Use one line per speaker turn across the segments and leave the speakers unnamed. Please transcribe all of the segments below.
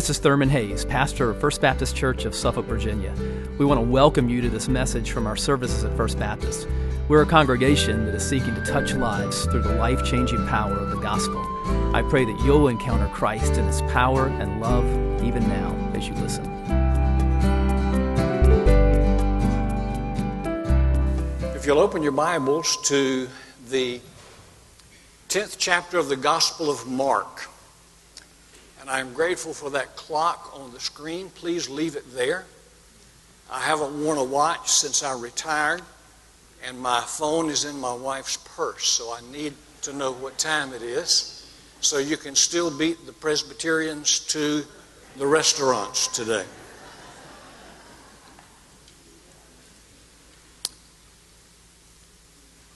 This is Thurman Hayes, pastor of First Baptist Church of Suffolk, Virginia. We want to welcome you to this message from our services at First Baptist. We're a congregation that is seeking to touch lives through the life changing power of the gospel. I pray that you'll encounter Christ in his power and love even now as you listen.
If you'll open your Bibles to the 10th chapter of the Gospel of Mark. I'm grateful for that clock on the screen. Please leave it there. I haven't worn a watch since I retired, and my phone is in my wife's purse, so I need to know what time it is so you can still beat the Presbyterians to the restaurants today.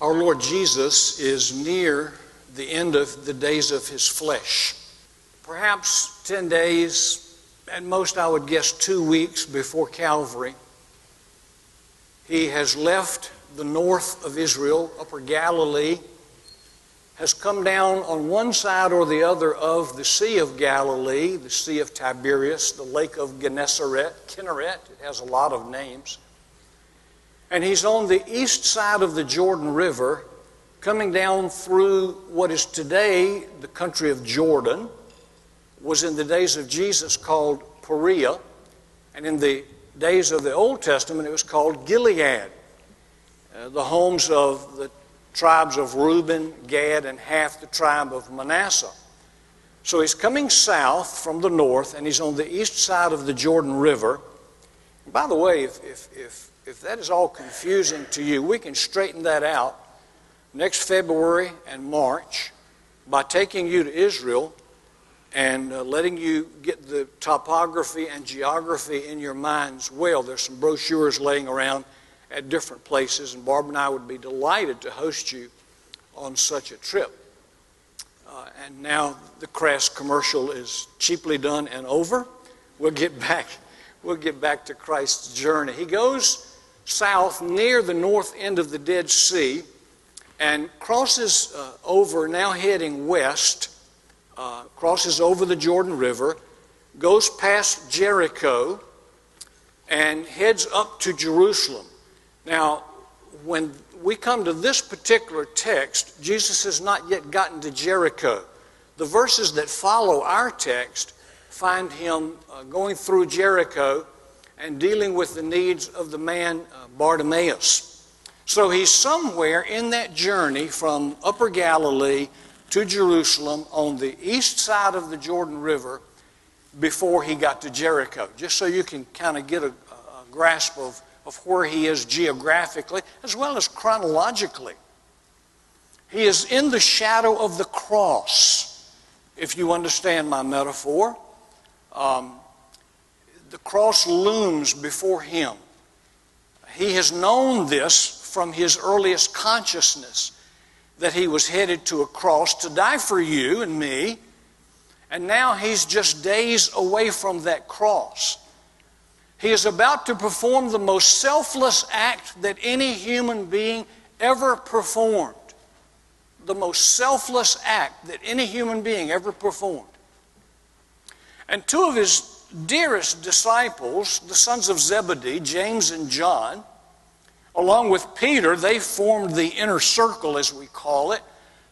Our Lord Jesus is near the end of the days of his flesh perhaps 10 days, at most I would guess two weeks before Calvary, he has left the north of Israel, upper Galilee, has come down on one side or the other of the Sea of Galilee, the Sea of Tiberias, the Lake of Gennesaret, Kinneret, it has a lot of names. And he's on the east side of the Jordan River, coming down through what is today the country of Jordan was in the days of Jesus called Perea, and in the days of the Old Testament it was called Gilead, uh, the homes of the tribes of Reuben, Gad, and half the tribe of Manasseh. So he's coming south from the north, and he's on the east side of the Jordan River. And by the way, if, if, if, if that is all confusing to you, we can straighten that out next February and March by taking you to Israel and uh, letting you get the topography and geography in your minds well. There's some brochures laying around at different places, and Barb and I would be delighted to host you on such a trip. Uh, and now the crass commercial is cheaply done and over. We'll get back. We'll get back to Christ's journey. He goes south near the north end of the Dead Sea and crosses uh, over, now heading west uh, crosses over the Jordan River, goes past Jericho, and heads up to Jerusalem. Now, when we come to this particular text, Jesus has not yet gotten to Jericho. The verses that follow our text find him uh, going through Jericho and dealing with the needs of the man uh, Bartimaeus. So he's somewhere in that journey from Upper Galilee to Jerusalem on the east side of the Jordan River before he got to Jericho, just so you can kind of get a, a grasp of, of where he is geographically as well as chronologically. He is in the shadow of the cross, if you understand my metaphor. Um, the cross looms before him. He has known this from his earliest consciousness that he was headed to a cross to die for you and me. And now he's just days away from that cross. He is about to perform the most selfless act that any human being ever performed. The most selfless act that any human being ever performed. And two of his dearest disciples, the sons of Zebedee, James and John, Along with Peter, they formed the inner circle, as we call it,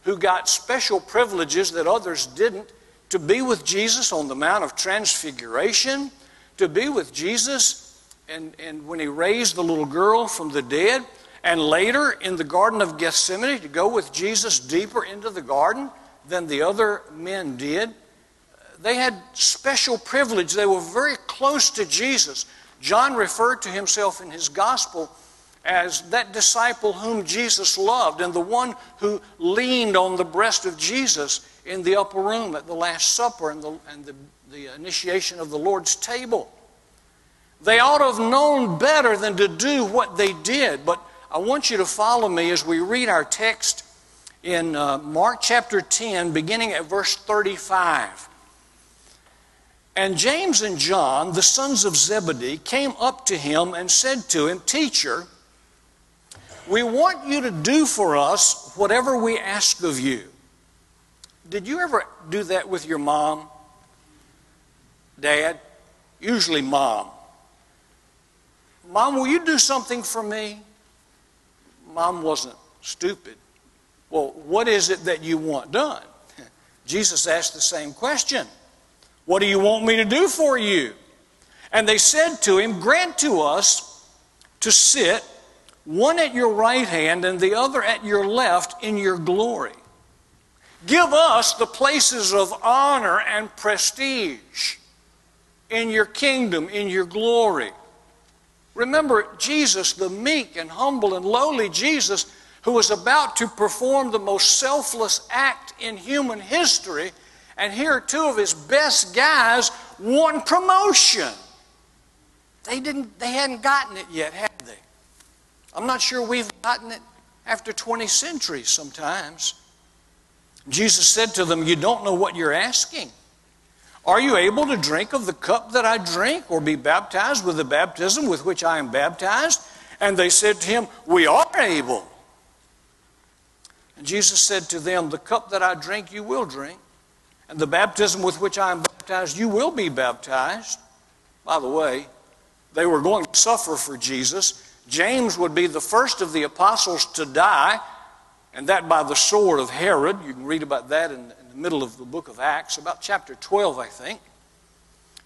who got special privileges that others didn't to be with Jesus on the Mount of Transfiguration, to be with Jesus and, and when he raised the little girl from the dead, and later in the Garden of Gethsemane to go with Jesus deeper into the garden than the other men did. They had special privilege. They were very close to Jesus. John referred to himself in his gospel as that disciple whom Jesus loved and the one who leaned on the breast of Jesus in the upper room at the Last Supper and the, and the, the initiation of the Lord's table. They ought to have known better than to do what they did, but I want you to follow me as we read our text in uh, Mark chapter 10, beginning at verse 35. And James and John, the sons of Zebedee, came up to him and said to him, Teacher, we want you to do for us whatever we ask of you. Did you ever do that with your mom? dad, usually mom. Mom, will you do something for me? Mom wasn't stupid. Well, what is it that you want done? Jesus asked the same question What do you want me to do for you? And they said to him, Grant to us to sit, one at your right hand and the other at your left, in your glory. Give us the places of honor and prestige in your kingdom, in your glory. Remember, Jesus, the meek and humble and lowly Jesus, who was about to perform the most selfless act in human history, and here two of his best guys won promotion. They, didn't, they hadn't gotten it yet, had they? I'm not sure we've gotten it after 20 centuries sometimes. Jesus said to them, You don't know what you're asking. Are you able to drink of the cup that I drink, or be baptized with the baptism with which I am baptized? And they said to him, We are able. And Jesus said to them, The cup that I drink, you will drink, and the baptism with which I am baptized, you will be baptized. By the way, they were going to suffer for Jesus. James would be the first of the apostles to die, and that by the sword of Herod. You can read about that in, in the middle of the book of Acts, about chapter 12, I think.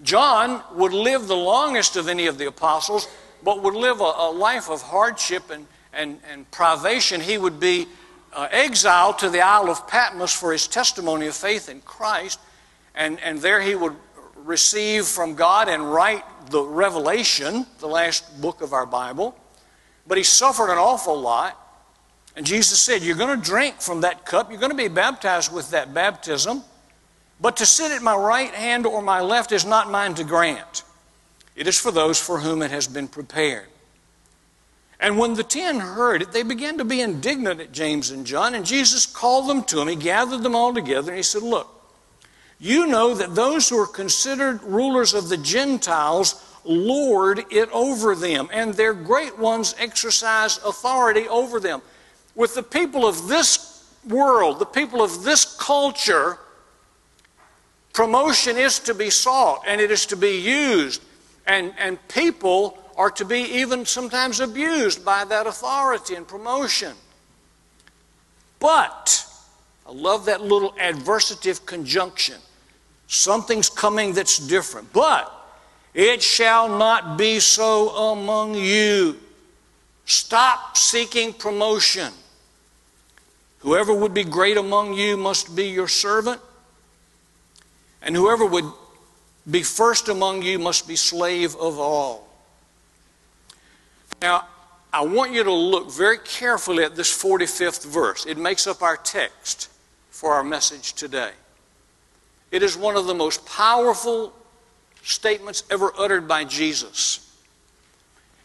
John would live the longest of any of the apostles, but would live a, a life of hardship and, and, and privation. He would be uh, exiled to the Isle of Patmos for his testimony of faith in Christ, and, and there he would receive from God and write the Revelation, the last book of our Bible. But he suffered an awful lot. And Jesus said, You're going to drink from that cup, you're going to be baptized with that baptism. But to sit at my right hand or my left is not mine to grant. It is for those for whom it has been prepared. And when the ten heard it, they began to be indignant at James and John, and Jesus called them to him. He gathered them all together, and he said, Look, you know that those who are considered rulers of the Gentiles lord it over them, and their great ones exercise authority over them. With the people of this world, the people of this culture, promotion is to be sought and it is to be used, and, and people are to be even sometimes abused by that authority and promotion. But, I love that little adversative conjunction. Something's coming that's different. But it shall not be so among you. Stop seeking promotion. Whoever would be great among you must be your servant, and whoever would be first among you must be slave of all. Now, I want you to look very carefully at this 45th verse. It makes up our text for our message today. It is one of the most powerful statements ever uttered by Jesus.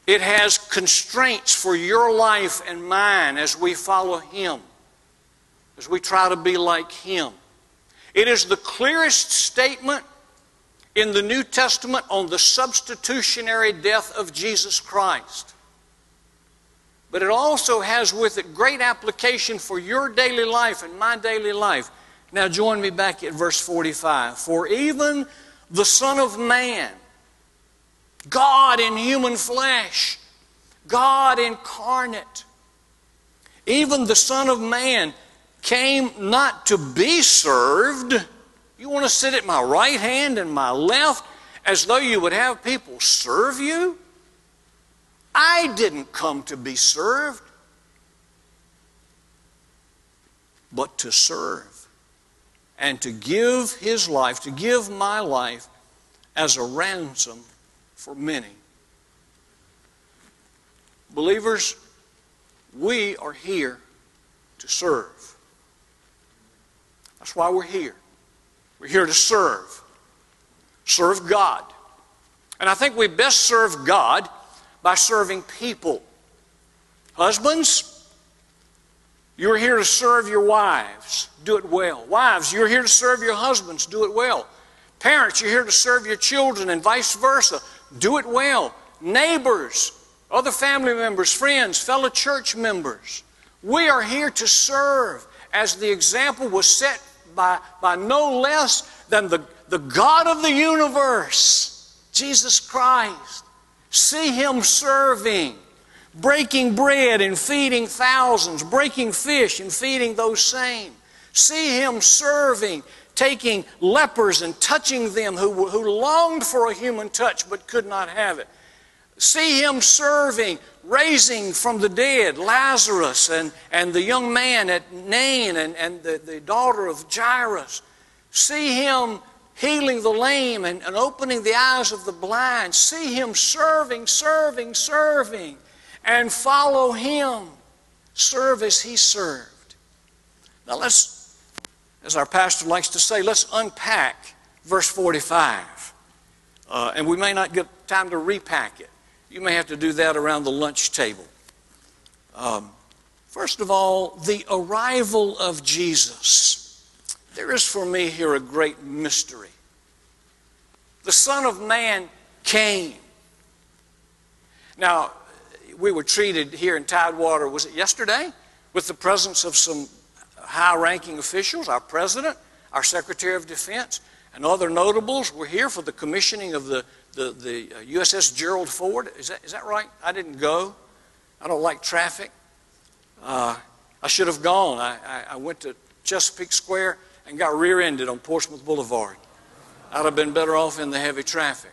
It has constraints for your life and mine as we follow Him, as we try to be like Him. It is the clearest statement in the New Testament on the substitutionary death of Jesus Christ. But it also has with it great application for your daily life and my daily life. Now, join me back at verse 45. For even the Son of Man, God in human flesh, God incarnate, even the Son of Man came not to be served. You want to sit at my right hand and my left as though you would have people serve you? I didn't come to be served, but to serve and to give his life, to give my life as a ransom for many. Believers, we are here to serve. That's why we're here. We're here to serve. Serve God. And I think we best serve God by serving people. Husbands, you're here to serve your wives. Do it well. Wives, you're here to serve your husbands. Do it well. Parents, you're here to serve your children and vice versa. Do it well. Neighbors, other family members, friends, fellow church members. We are here to serve as the example was set by, by no less than the, the God of the universe, Jesus Christ. See Him serving, breaking bread and feeding thousands, breaking fish and feeding those same. See Him serving, taking lepers and touching them who, who longed for a human touch but could not have it. See Him serving, raising from the dead Lazarus and, and the young man at Nain and, and the, the daughter of Jairus. See Him healing the lame and, and opening the eyes of the blind. See him serving, serving, serving, and follow him. Serve as he served. Now let's, as our pastor likes to say, let's unpack verse 45. Uh, and we may not get time to repack it. You may have to do that around the lunch table. Um, first of all, the arrival of Jesus. There is for me here a great mystery. The Son of Man came. Now, we were treated here in Tidewater, was it yesterday? With the presence of some high ranking officials, our President, our Secretary of Defense, and other notables were here for the commissioning of the, the, the USS uh, Gerald Ford. Is that, is that right? I didn't go. I don't like traffic. Uh, I should have gone. I, I, I went to Chesapeake Square and got rear ended on Portsmouth Boulevard. I'd have been better off in the heavy traffic.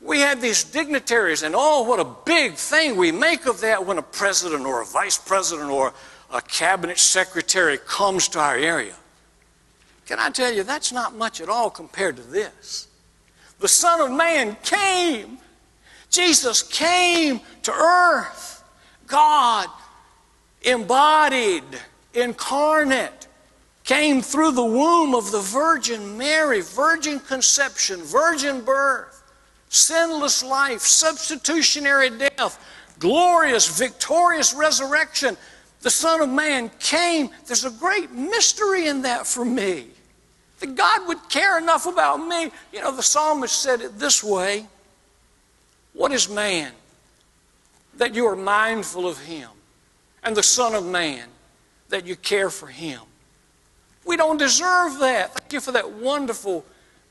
We had these dignitaries, and oh, what a big thing we make of that when a president or a vice president or a cabinet secretary comes to our area. Can I tell you, that's not much at all compared to this. The Son of Man came. Jesus came to earth. God embodied, incarnate, came through the womb of the Virgin Mary, virgin conception, virgin birth, sinless life, substitutionary death, glorious, victorious resurrection. The Son of Man came. There's a great mystery in that for me. That God would care enough about me. You know, the psalmist said it this way What is man that you are mindful of him? And the Son of Man that you care for him? We don't deserve that. Thank you for that wonderful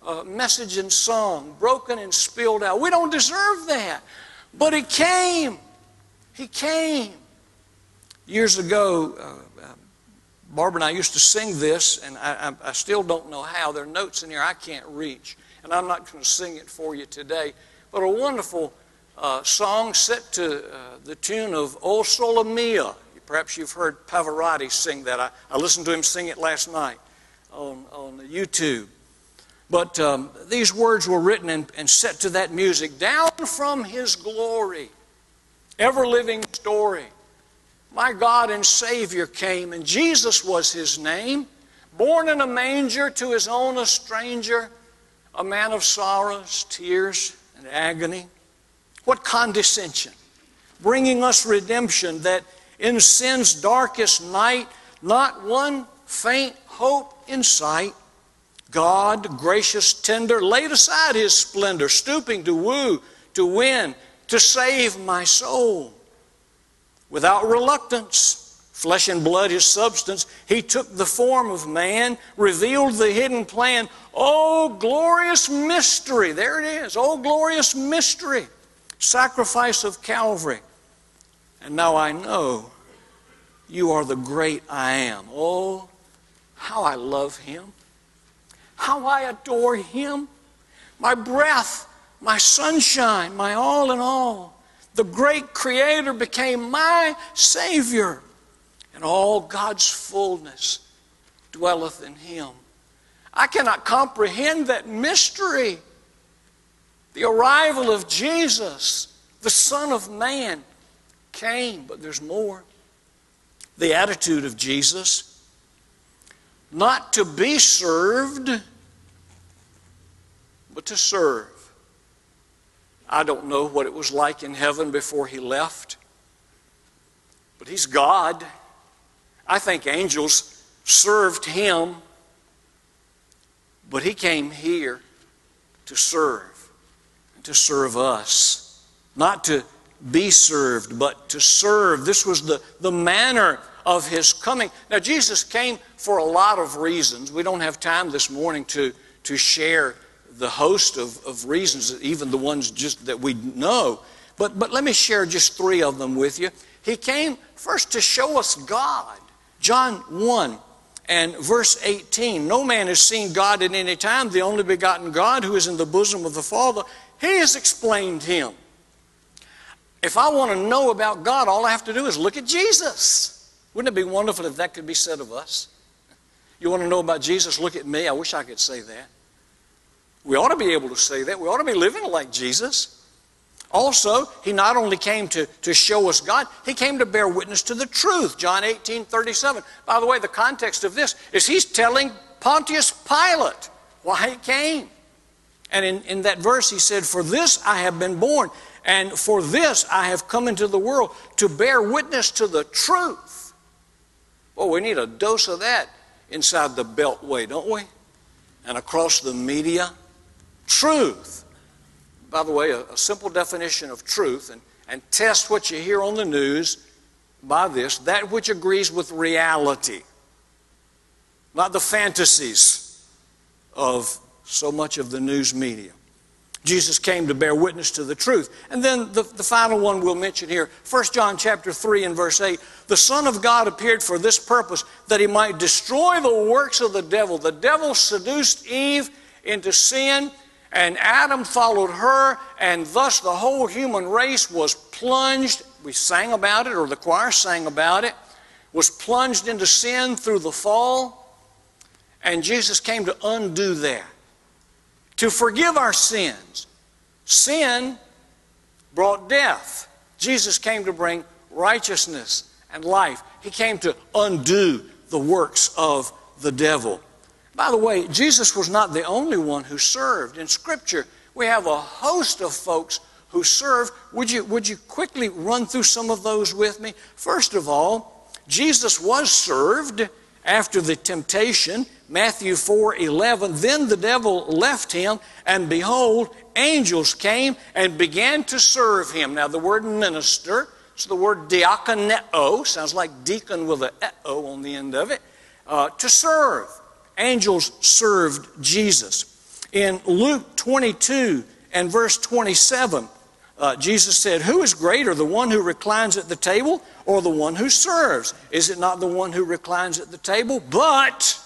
uh, message and song, broken and spilled out. We don't deserve that. But He came. He came. Years ago, uh, uh, Barbara and I used to sing this, and I, I, I still don't know how. There are notes in here I can't reach, and I'm not going to sing it for you today. But a wonderful uh, song set to uh, the tune of O Sole Mio. Perhaps you've heard Pavarotti sing that. I, I listened to him sing it last night on, on YouTube. But um, these words were written and, and set to that music down from his glory, ever living story. My God and Savior came, and Jesus was his name, born in a manger to his own a stranger, a man of sorrows, tears, and agony. What condescension! Bringing us redemption that in sin's darkest night, not one faint hope in sight. God, gracious, tender, laid aside his splendor, stooping to woo, to win, to save my soul. Without reluctance, flesh and blood his substance, he took the form of man, revealed the hidden plan. Oh, glorious mystery! There it is. Oh, glorious mystery! Sacrifice of Calvary. And now I know you are the great I am. Oh, how I love him. How I adore him. My breath, my sunshine, my all in all. The great Creator became my Savior, and all God's fullness dwelleth in him. I cannot comprehend that mystery. The arrival of Jesus, the Son of Man, came, but there's more. The attitude of Jesus not to be served, but to serve. I don't know what it was like in heaven before he left, but he's God. I think angels served him, but he came here to serve, to serve us, not to be served, but to serve. This was the, the manner of his coming. Now, Jesus came for a lot of reasons. We don't have time this morning to, to share the host of, of reasons, even the ones just that we know. But, but let me share just three of them with you. He came first to show us God. John 1 and verse 18 No man has seen God at any time, the only begotten God who is in the bosom of the Father. He has explained him. If I want to know about God, all I have to do is look at Jesus. Wouldn't it be wonderful if that could be said of us? You want to know about Jesus? Look at me. I wish I could say that. We ought to be able to say that. We ought to be living like Jesus. Also, he not only came to, to show us God, he came to bear witness to the truth. John 18, 37. By the way, the context of this is he's telling Pontius Pilate why he came. And in, in that verse, he said, For this I have been born, and for this I have come into the world to bear witness to the truth. Well, we need a dose of that inside the beltway, don't we? And across the media. Truth. By the way, a, a simple definition of truth, and, and test what you hear on the news by this that which agrees with reality, not the fantasies of so much of the news media. Jesus came to bear witness to the truth. And then the, the final one we'll mention here, 1 John chapter 3 and verse 8. The Son of God appeared for this purpose, that he might destroy the works of the devil. The devil seduced Eve into sin, and Adam followed her, and thus the whole human race was plunged. We sang about it, or the choir sang about it, was plunged into sin through the fall. And Jesus came to undo that to forgive our sins. Sin brought death. Jesus came to bring righteousness and life. He came to undo the works of the devil. By the way, Jesus was not the only one who served. In Scripture, we have a host of folks who serve. Would you, would you quickly run through some of those with me? First of all, Jesus was served after the temptation Matthew 4 11. Then the devil left him, and behold, angels came and began to serve him. Now, the word minister, it's the word diakoneo, sounds like deacon with a o on the end of it, uh, to serve. Angels served Jesus. In Luke 22 and verse 27, uh, Jesus said, Who is greater, the one who reclines at the table or the one who serves? Is it not the one who reclines at the table? But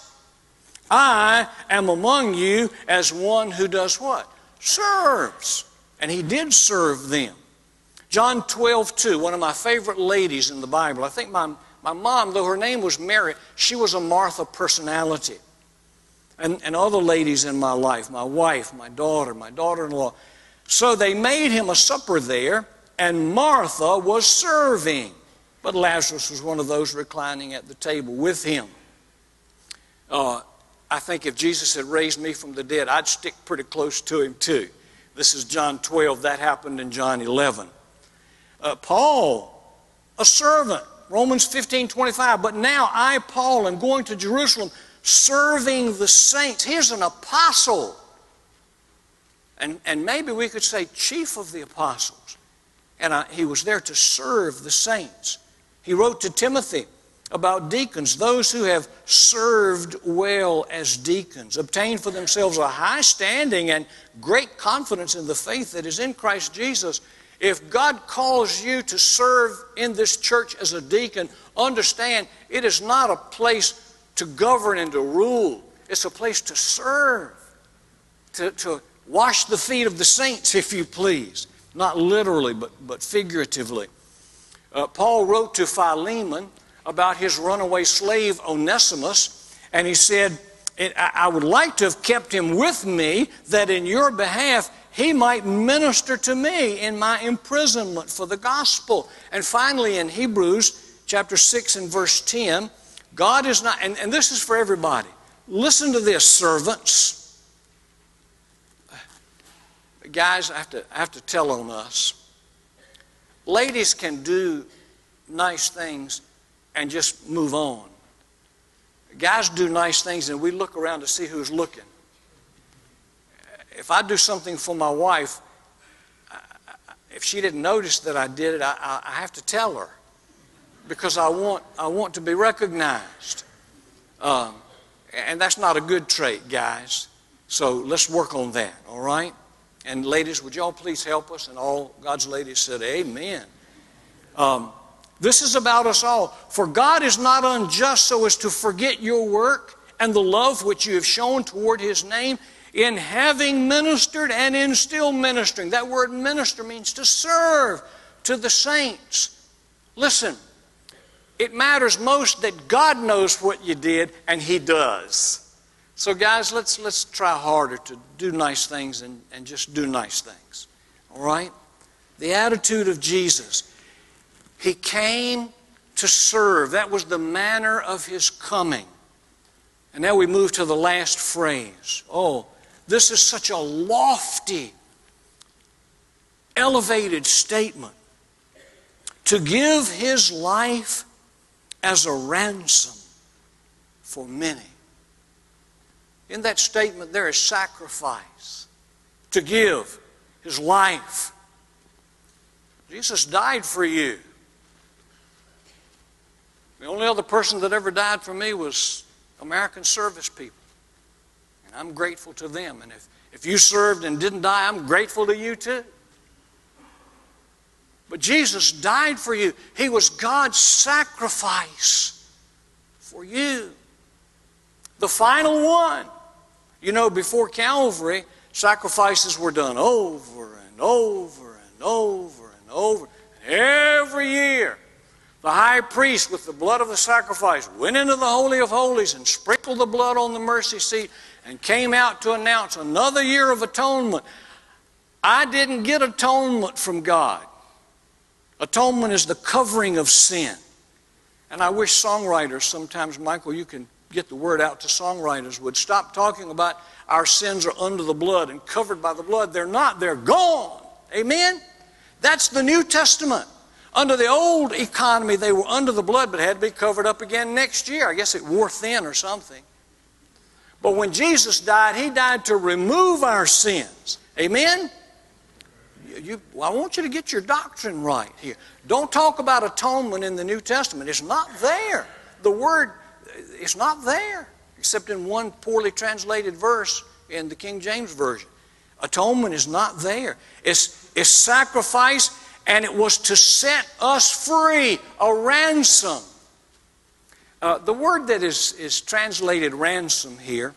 I am among you as one who does what? Serves. And he did serve them. John 12, 2, one of my favorite ladies in the Bible. I think my, my mom, though her name was Mary, she was a Martha personality. And, and other ladies in my life, my wife, my daughter, my daughter in law. So they made him a supper there, and Martha was serving. But Lazarus was one of those reclining at the table with him. Uh, I think if Jesus had raised me from the dead, I'd stick pretty close to him too. This is John 12. That happened in John 11. Uh, Paul, a servant, Romans 15 25. But now I, Paul, am going to Jerusalem serving the saints. Here's an apostle. And, and maybe we could say chief of the apostles. And I, he was there to serve the saints. He wrote to Timothy, about deacons, those who have served well as deacons, obtained for themselves a high standing and great confidence in the faith that is in Christ Jesus. If God calls you to serve in this church as a deacon, understand it is not a place to govern and to rule, it's a place to serve, to, to wash the feet of the saints, if you please. Not literally, but, but figuratively. Uh, Paul wrote to Philemon about his runaway slave Onesimus, and he said, I would like to have kept him with me that in your behalf he might minister to me in my imprisonment for the gospel. And finally, in Hebrews chapter 6 and verse 10, God is not, and, and this is for everybody. Listen to this, servants. Guys, I have to, I have to tell on us. Ladies can do nice things and just move on. Guys do nice things and we look around to see who's looking. If I do something for my wife, if she didn't notice that I did it, I, I, I have to tell her because I want, I want to be recognized. Um, and that's not a good trait, guys. So let's work on that, all right? And ladies, would y'all please help us? And all God's ladies said, Amen. Um, this is about us all. For God is not unjust so as to forget your work and the love which you have shown toward His name in having ministered and in still ministering. That word minister means to serve to the saints. Listen, it matters most that God knows what you did and He does. So, guys, let's, let's try harder to do nice things and, and just do nice things. All right? The attitude of Jesus. He came to serve. That was the manner of his coming. And now we move to the last phrase. Oh, this is such a lofty, elevated statement. To give his life as a ransom for many. In that statement, there is sacrifice to give his life. Jesus died for you. The only other person that ever died for me was American service people. And I'm grateful to them. And if, if you served and didn't die, I'm grateful to you too. But Jesus died for you. He was God's sacrifice for you. The final one. You know, before Calvary, sacrifices were done over and over and over and over. And Every year, the high priest, with the blood of the sacrifice, went into the Holy of Holies and sprinkled the blood on the mercy seat and came out to announce another year of atonement. I didn't get atonement from God. Atonement is the covering of sin. And I wish songwriters sometimes, Michael, you can get the word out to songwriters would stop talking about our sins are under the blood and covered by the blood. They're not, they're gone. Amen? That's the New Testament. Under the old economy, they were under the blood but had to be covered up again next year. I guess it wore thin or something. But when Jesus died, He died to remove our sins. Amen? You, well, I want you to get your doctrine right here. Don't talk about atonement in the New Testament. It's not there. The word it's not there, except in one poorly translated verse in the King James Version. Atonement is not there. It's, it's sacrifice, and it was to set us free, a ransom. Uh, the word that is, is translated ransom here,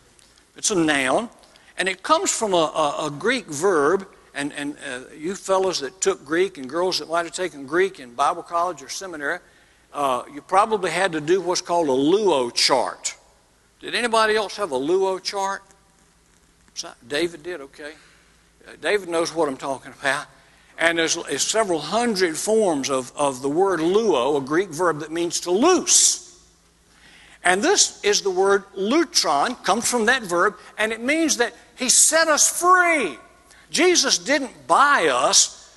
it's a noun, and it comes from a, a, a Greek verb. And, and uh, you fellows that took Greek and girls that might have taken Greek in Bible college or seminary, uh, you probably had to do what's called a luo chart. Did anybody else have a luo chart? David did, okay. Uh, David knows what I'm talking about. And there's, there's, several hundred forms of, of the word luo, a Greek verb that means to loose. And this is the word lutron, comes from that verb, and it means that he set us free. Jesus didn't buy us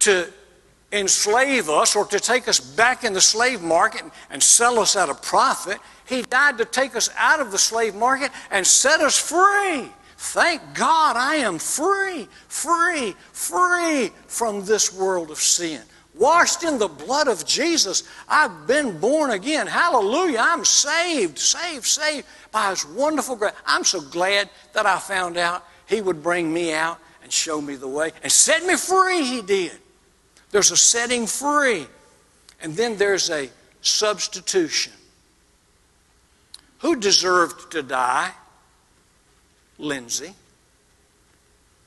to, enslave us or to take us back in the slave market and sell us at a profit. He died to take us out of the slave market and set us free. Thank God I am free, free, free from this world of sin. Washed in the blood of Jesus, I've been born again. Hallelujah. I'm saved, saved, saved by His wonderful grace. I'm so glad that I found out He would bring me out and show me the way and set me free. He did. There's a setting free, and then there's a substitution. Who deserved to die? Lindsay.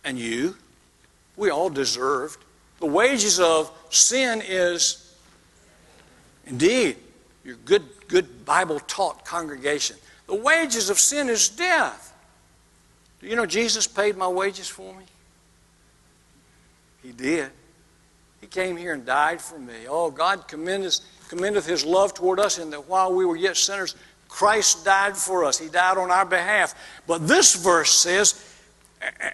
And you. We all deserved. The wages of sin is, indeed, your good, good Bible taught congregation. The wages of sin is death. Do you know Jesus paid my wages for me? He did. He came here and died for me. Oh, God commendeth, commendeth His love toward us in that while we were yet sinners, Christ died for us. He died on our behalf. But this verse says,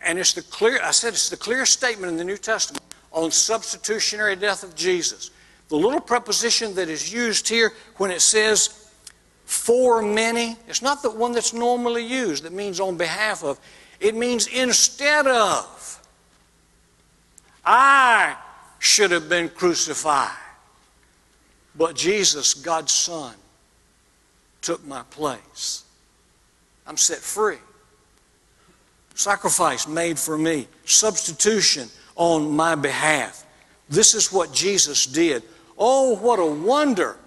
and it's the clear, I said it's the clear statement in the New Testament on substitutionary death of Jesus. The little preposition that is used here when it says for many, it's not the one that's normally used that means on behalf of. It means instead of. I should have been crucified. But Jesus, God's Son, took my place. I'm set free. Sacrifice made for me, substitution on my behalf. This is what Jesus did. Oh, what a wonder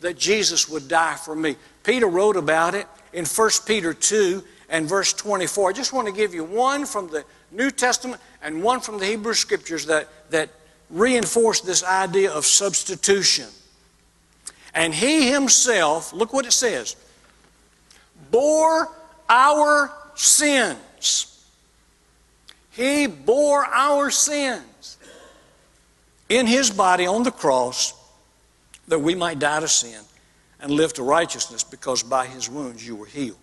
that Jesus would die for me. Peter wrote about it in 1 Peter 2 and verse 24. I just want to give you one from the New Testament and one from the Hebrew Scriptures that, that reinforce this idea of substitution. And he himself, look what it says, bore our sins. He bore our sins in his body on the cross that we might die to sin and live to righteousness because by his wounds you were healed.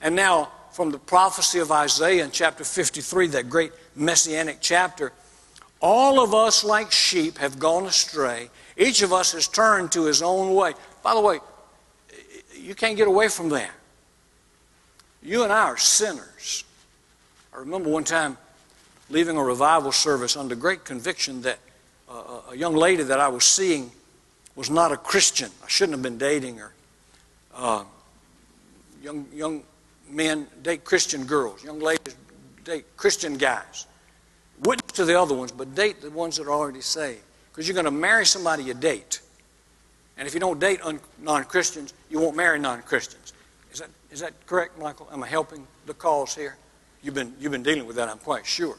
And now, from the prophecy of Isaiah in chapter 53, that great messianic chapter, all of us, like sheep, have gone astray. Each of us has turned to his own way. By the way, you can't get away from that. You and I are sinners. I remember one time leaving a revival service under great conviction that uh, a young lady that I was seeing was not a Christian. I shouldn't have been dating her. Uh, young, young men date Christian girls, young ladies date Christian guys. Witness to the other ones, but date the ones that are already saved. Because you're going to marry somebody you date. And if you don't date non Christians, you won't marry non Christians. Is that, is that correct, Michael? Am I helping the cause here? You've been, you've been dealing with that, I'm quite sure.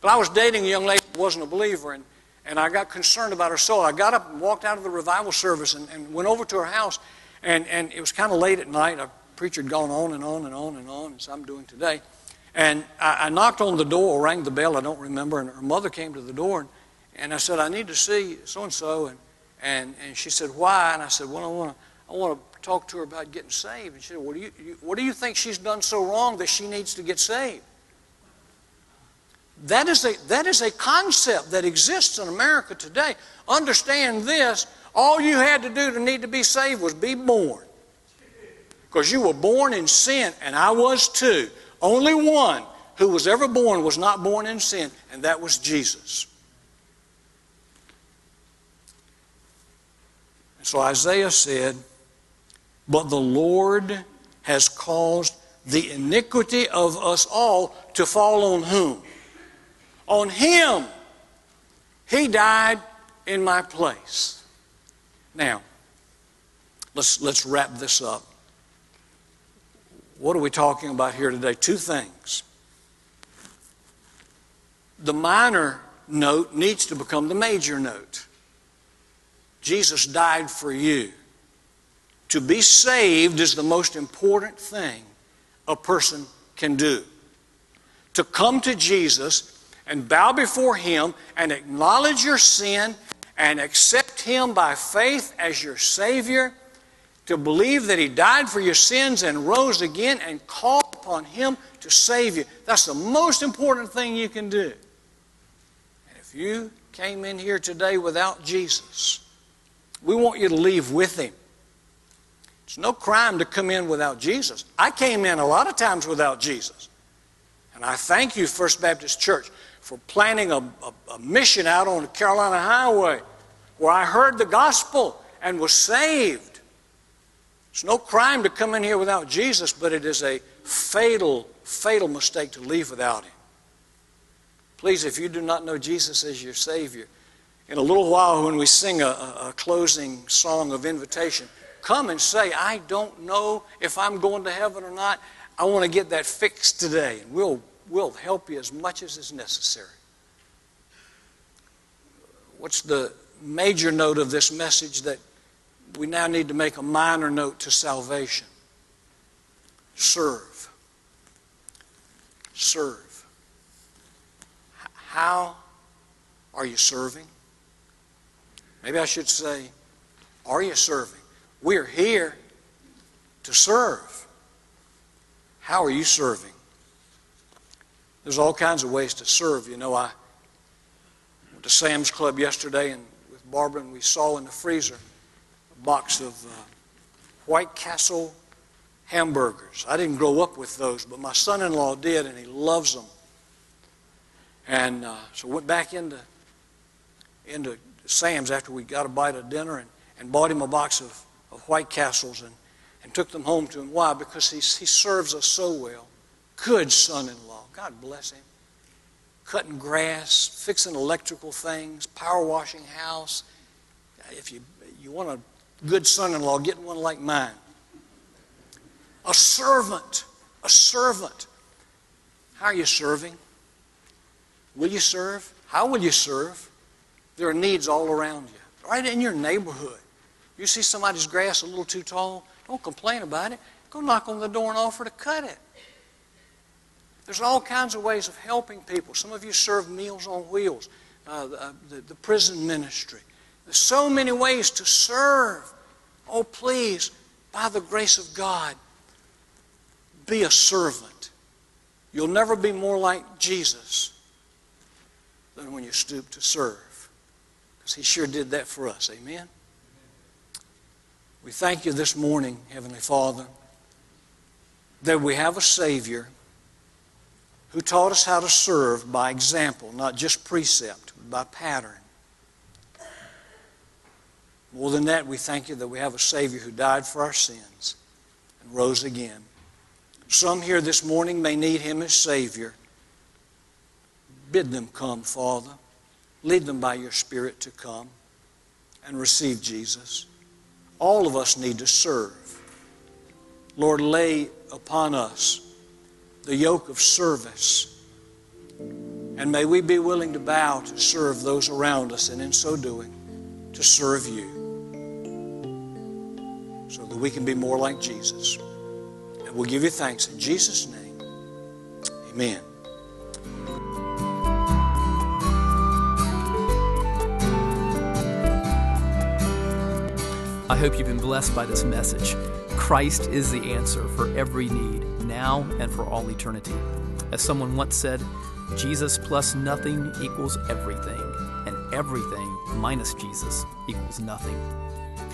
But I was dating a young lady who wasn't a believer, and, and I got concerned about her soul. I got up and walked out of the revival service and, and went over to her house, and, and it was kind of late at night. A preacher had gone on and on and on and on, as I'm doing today. And I, I knocked on the door, rang the bell, I don't remember, and her mother came to the door, and, and I said, I need to see so and so. And, and, she said, Why? And I said, Well, I want to I want to talk to her about getting saved. And she said, What do you, you, what do you think she's done so wrong that she needs to get saved? That is, a, that is a concept that exists in America today. Understand this all you had to do to need to be saved was be born. Because you were born in sin, and I was too. Only one who was ever born was not born in sin, and that was Jesus. And so Isaiah said, But the Lord has caused the iniquity of us all to fall on whom? on him. He died in my place. Now, let's, let's wrap this up. What are we talking about here today? Two things. The minor note needs to become the major note. Jesus died for you. To be saved is the most important thing a person can do. To come to Jesus and bow before Him and acknowledge your sin and accept Him by faith as your Savior, to believe that He died for your sins and rose again and call upon Him to save you. That's the most important thing you can do. And if you came in here today without Jesus, we want you to leave with Him. It's no crime to come in without Jesus. I came in a lot of times without Jesus. And I thank you, First Baptist Church, for planning a, a, a mission out on the Carolina Highway where I heard the gospel and was saved. It's no crime to come in here without Jesus, but it is a fatal, fatal mistake to leave without Him. Please, if you do not know Jesus as your Savior, in a little while when we sing a, a, closing song of invitation, come and say, I don't know if I'm going to heaven or not. I want to get that fixed today. And we'll we'll help you as much as is necessary. What's the major note of this message that we now need to make a minor note to salvation? Serve. Serve. How are you serving? Maybe I should say, are you serving? We're here to serve. How are you serving? There's all kinds of ways to serve. You know, I went to Sam's Club yesterday and with Barbara, and we saw in the freezer box of uh, White Castle hamburgers. I didn't grow up with those, but my son-in-law did, and he loves them. And uh, so went back into into Sam's after we got a bite of dinner and, and bought him a box of, of White Castles and, and took them home to him. Why? Because he, he serves us so well. Good son in law. God bless him. Cutting grass, fixing electrical things, power washing house. If you, you want a good son in law, get one like mine. A servant. A servant. How are you serving? Will you serve? How will you serve? There are needs all around you, right in your neighborhood. You see somebody's grass a little too tall, don't complain about it. Go knock on the door and offer to cut it. There's all kinds of ways of helping people. Some of you serve Meals on Wheels, uh, the, uh, the, the prison ministry. There's so many ways to serve. Oh, please, by the grace of God, be a servant. You'll never be more like Jesus than when you stoop to serve. Because he sure did that for us. Amen? We thank you this morning, Heavenly Father, that we have a Savior who taught us how to serve by example, not just precept, but by pattern. More than that, we thank you that we have a Savior who died for our sins and rose again. Some here this morning may need Him as Savior. Bid them come, Father. Lead them by your Spirit to come and receive Jesus. All of us need to serve. Lord, lay upon us the yoke of service. And may we be willing to bow to serve those around us, and in so doing, to serve you, so that we can be more like Jesus. And we'll give you thanks in Jesus' name. Amen.
I hope you've been blessed by this message. Christ is the answer for every need, now and for all eternity. As someone once said, Jesus plus nothing equals everything, and everything minus Jesus equals nothing.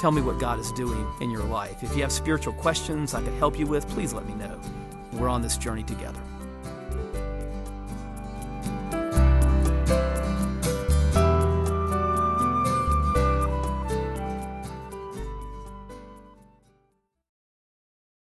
Tell me what God is doing in your life. If you have spiritual questions I could help you with, please let me know. We're on this journey together.